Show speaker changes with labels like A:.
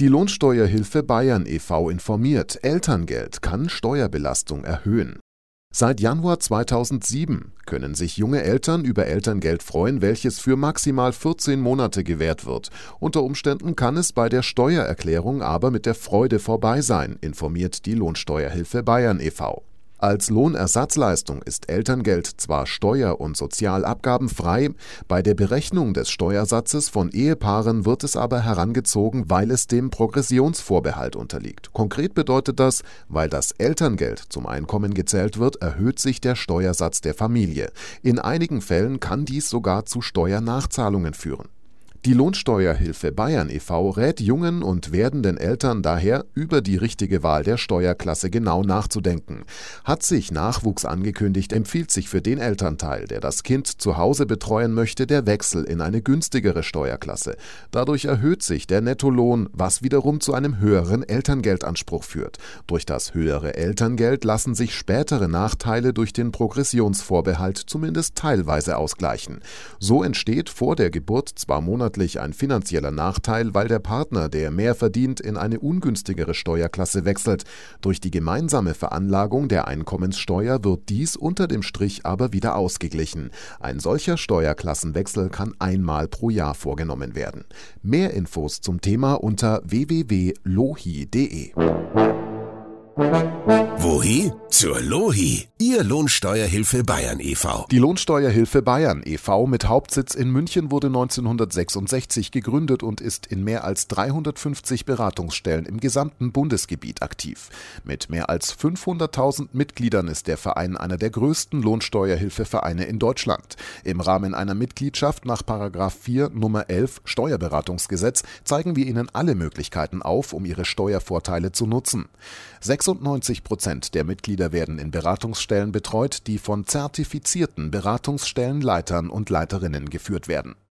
A: Die Lohnsteuerhilfe Bayern e.V. informiert, Elterngeld kann Steuerbelastung erhöhen. Seit Januar 2007 können sich junge Eltern über Elterngeld freuen, welches für maximal 14 Monate gewährt wird. Unter Umständen kann es bei der Steuererklärung aber mit der Freude vorbei sein, informiert die Lohnsteuerhilfe Bayern e.V. Als Lohnersatzleistung ist Elterngeld zwar steuer- und sozialabgabenfrei, bei der Berechnung des Steuersatzes von Ehepaaren wird es aber herangezogen, weil es dem Progressionsvorbehalt unterliegt. Konkret bedeutet das, weil das Elterngeld zum Einkommen gezählt wird, erhöht sich der Steuersatz der Familie. In einigen Fällen kann dies sogar zu Steuernachzahlungen führen. Die Lohnsteuerhilfe Bayern e.V. rät jungen und werdenden Eltern daher, über die richtige Wahl der Steuerklasse genau nachzudenken. Hat sich Nachwuchs angekündigt, empfiehlt sich für den Elternteil, der das Kind zu Hause betreuen möchte, der Wechsel in eine günstigere Steuerklasse. Dadurch erhöht sich der Nettolohn, was wiederum zu einem höheren Elterngeldanspruch führt. Durch das höhere Elterngeld lassen sich spätere Nachteile durch den Progressionsvorbehalt zumindest teilweise ausgleichen. So entsteht vor der Geburt zwar Monate monatlich ein finanzieller Nachteil, weil der Partner, der mehr verdient, in eine ungünstigere Steuerklasse wechselt. Durch die gemeinsame Veranlagung der Einkommenssteuer wird dies unter dem Strich aber wieder ausgeglichen. Ein solcher Steuerklassenwechsel kann einmal pro Jahr vorgenommen werden. Mehr Infos zum Thema unter www.lohi.de.
B: Wohi? Zur Lohi, Ihr Lohnsteuerhilfe Bayern e.V.
A: Die Lohnsteuerhilfe Bayern e.V. mit Hauptsitz in München wurde 1966 gegründet und ist in mehr als 350 Beratungsstellen im gesamten Bundesgebiet aktiv. Mit mehr als 500.000 Mitgliedern ist der Verein einer der größten Lohnsteuerhilfevereine in Deutschland. Im Rahmen einer Mitgliedschaft nach 4 Nummer 11 Steuerberatungsgesetz zeigen wir Ihnen alle Möglichkeiten auf, um Ihre Steuervorteile zu nutzen. 96 Prozent der Mitglieder werden in Beratungsstellen betreut, die von zertifizierten Beratungsstellenleitern und Leiterinnen geführt werden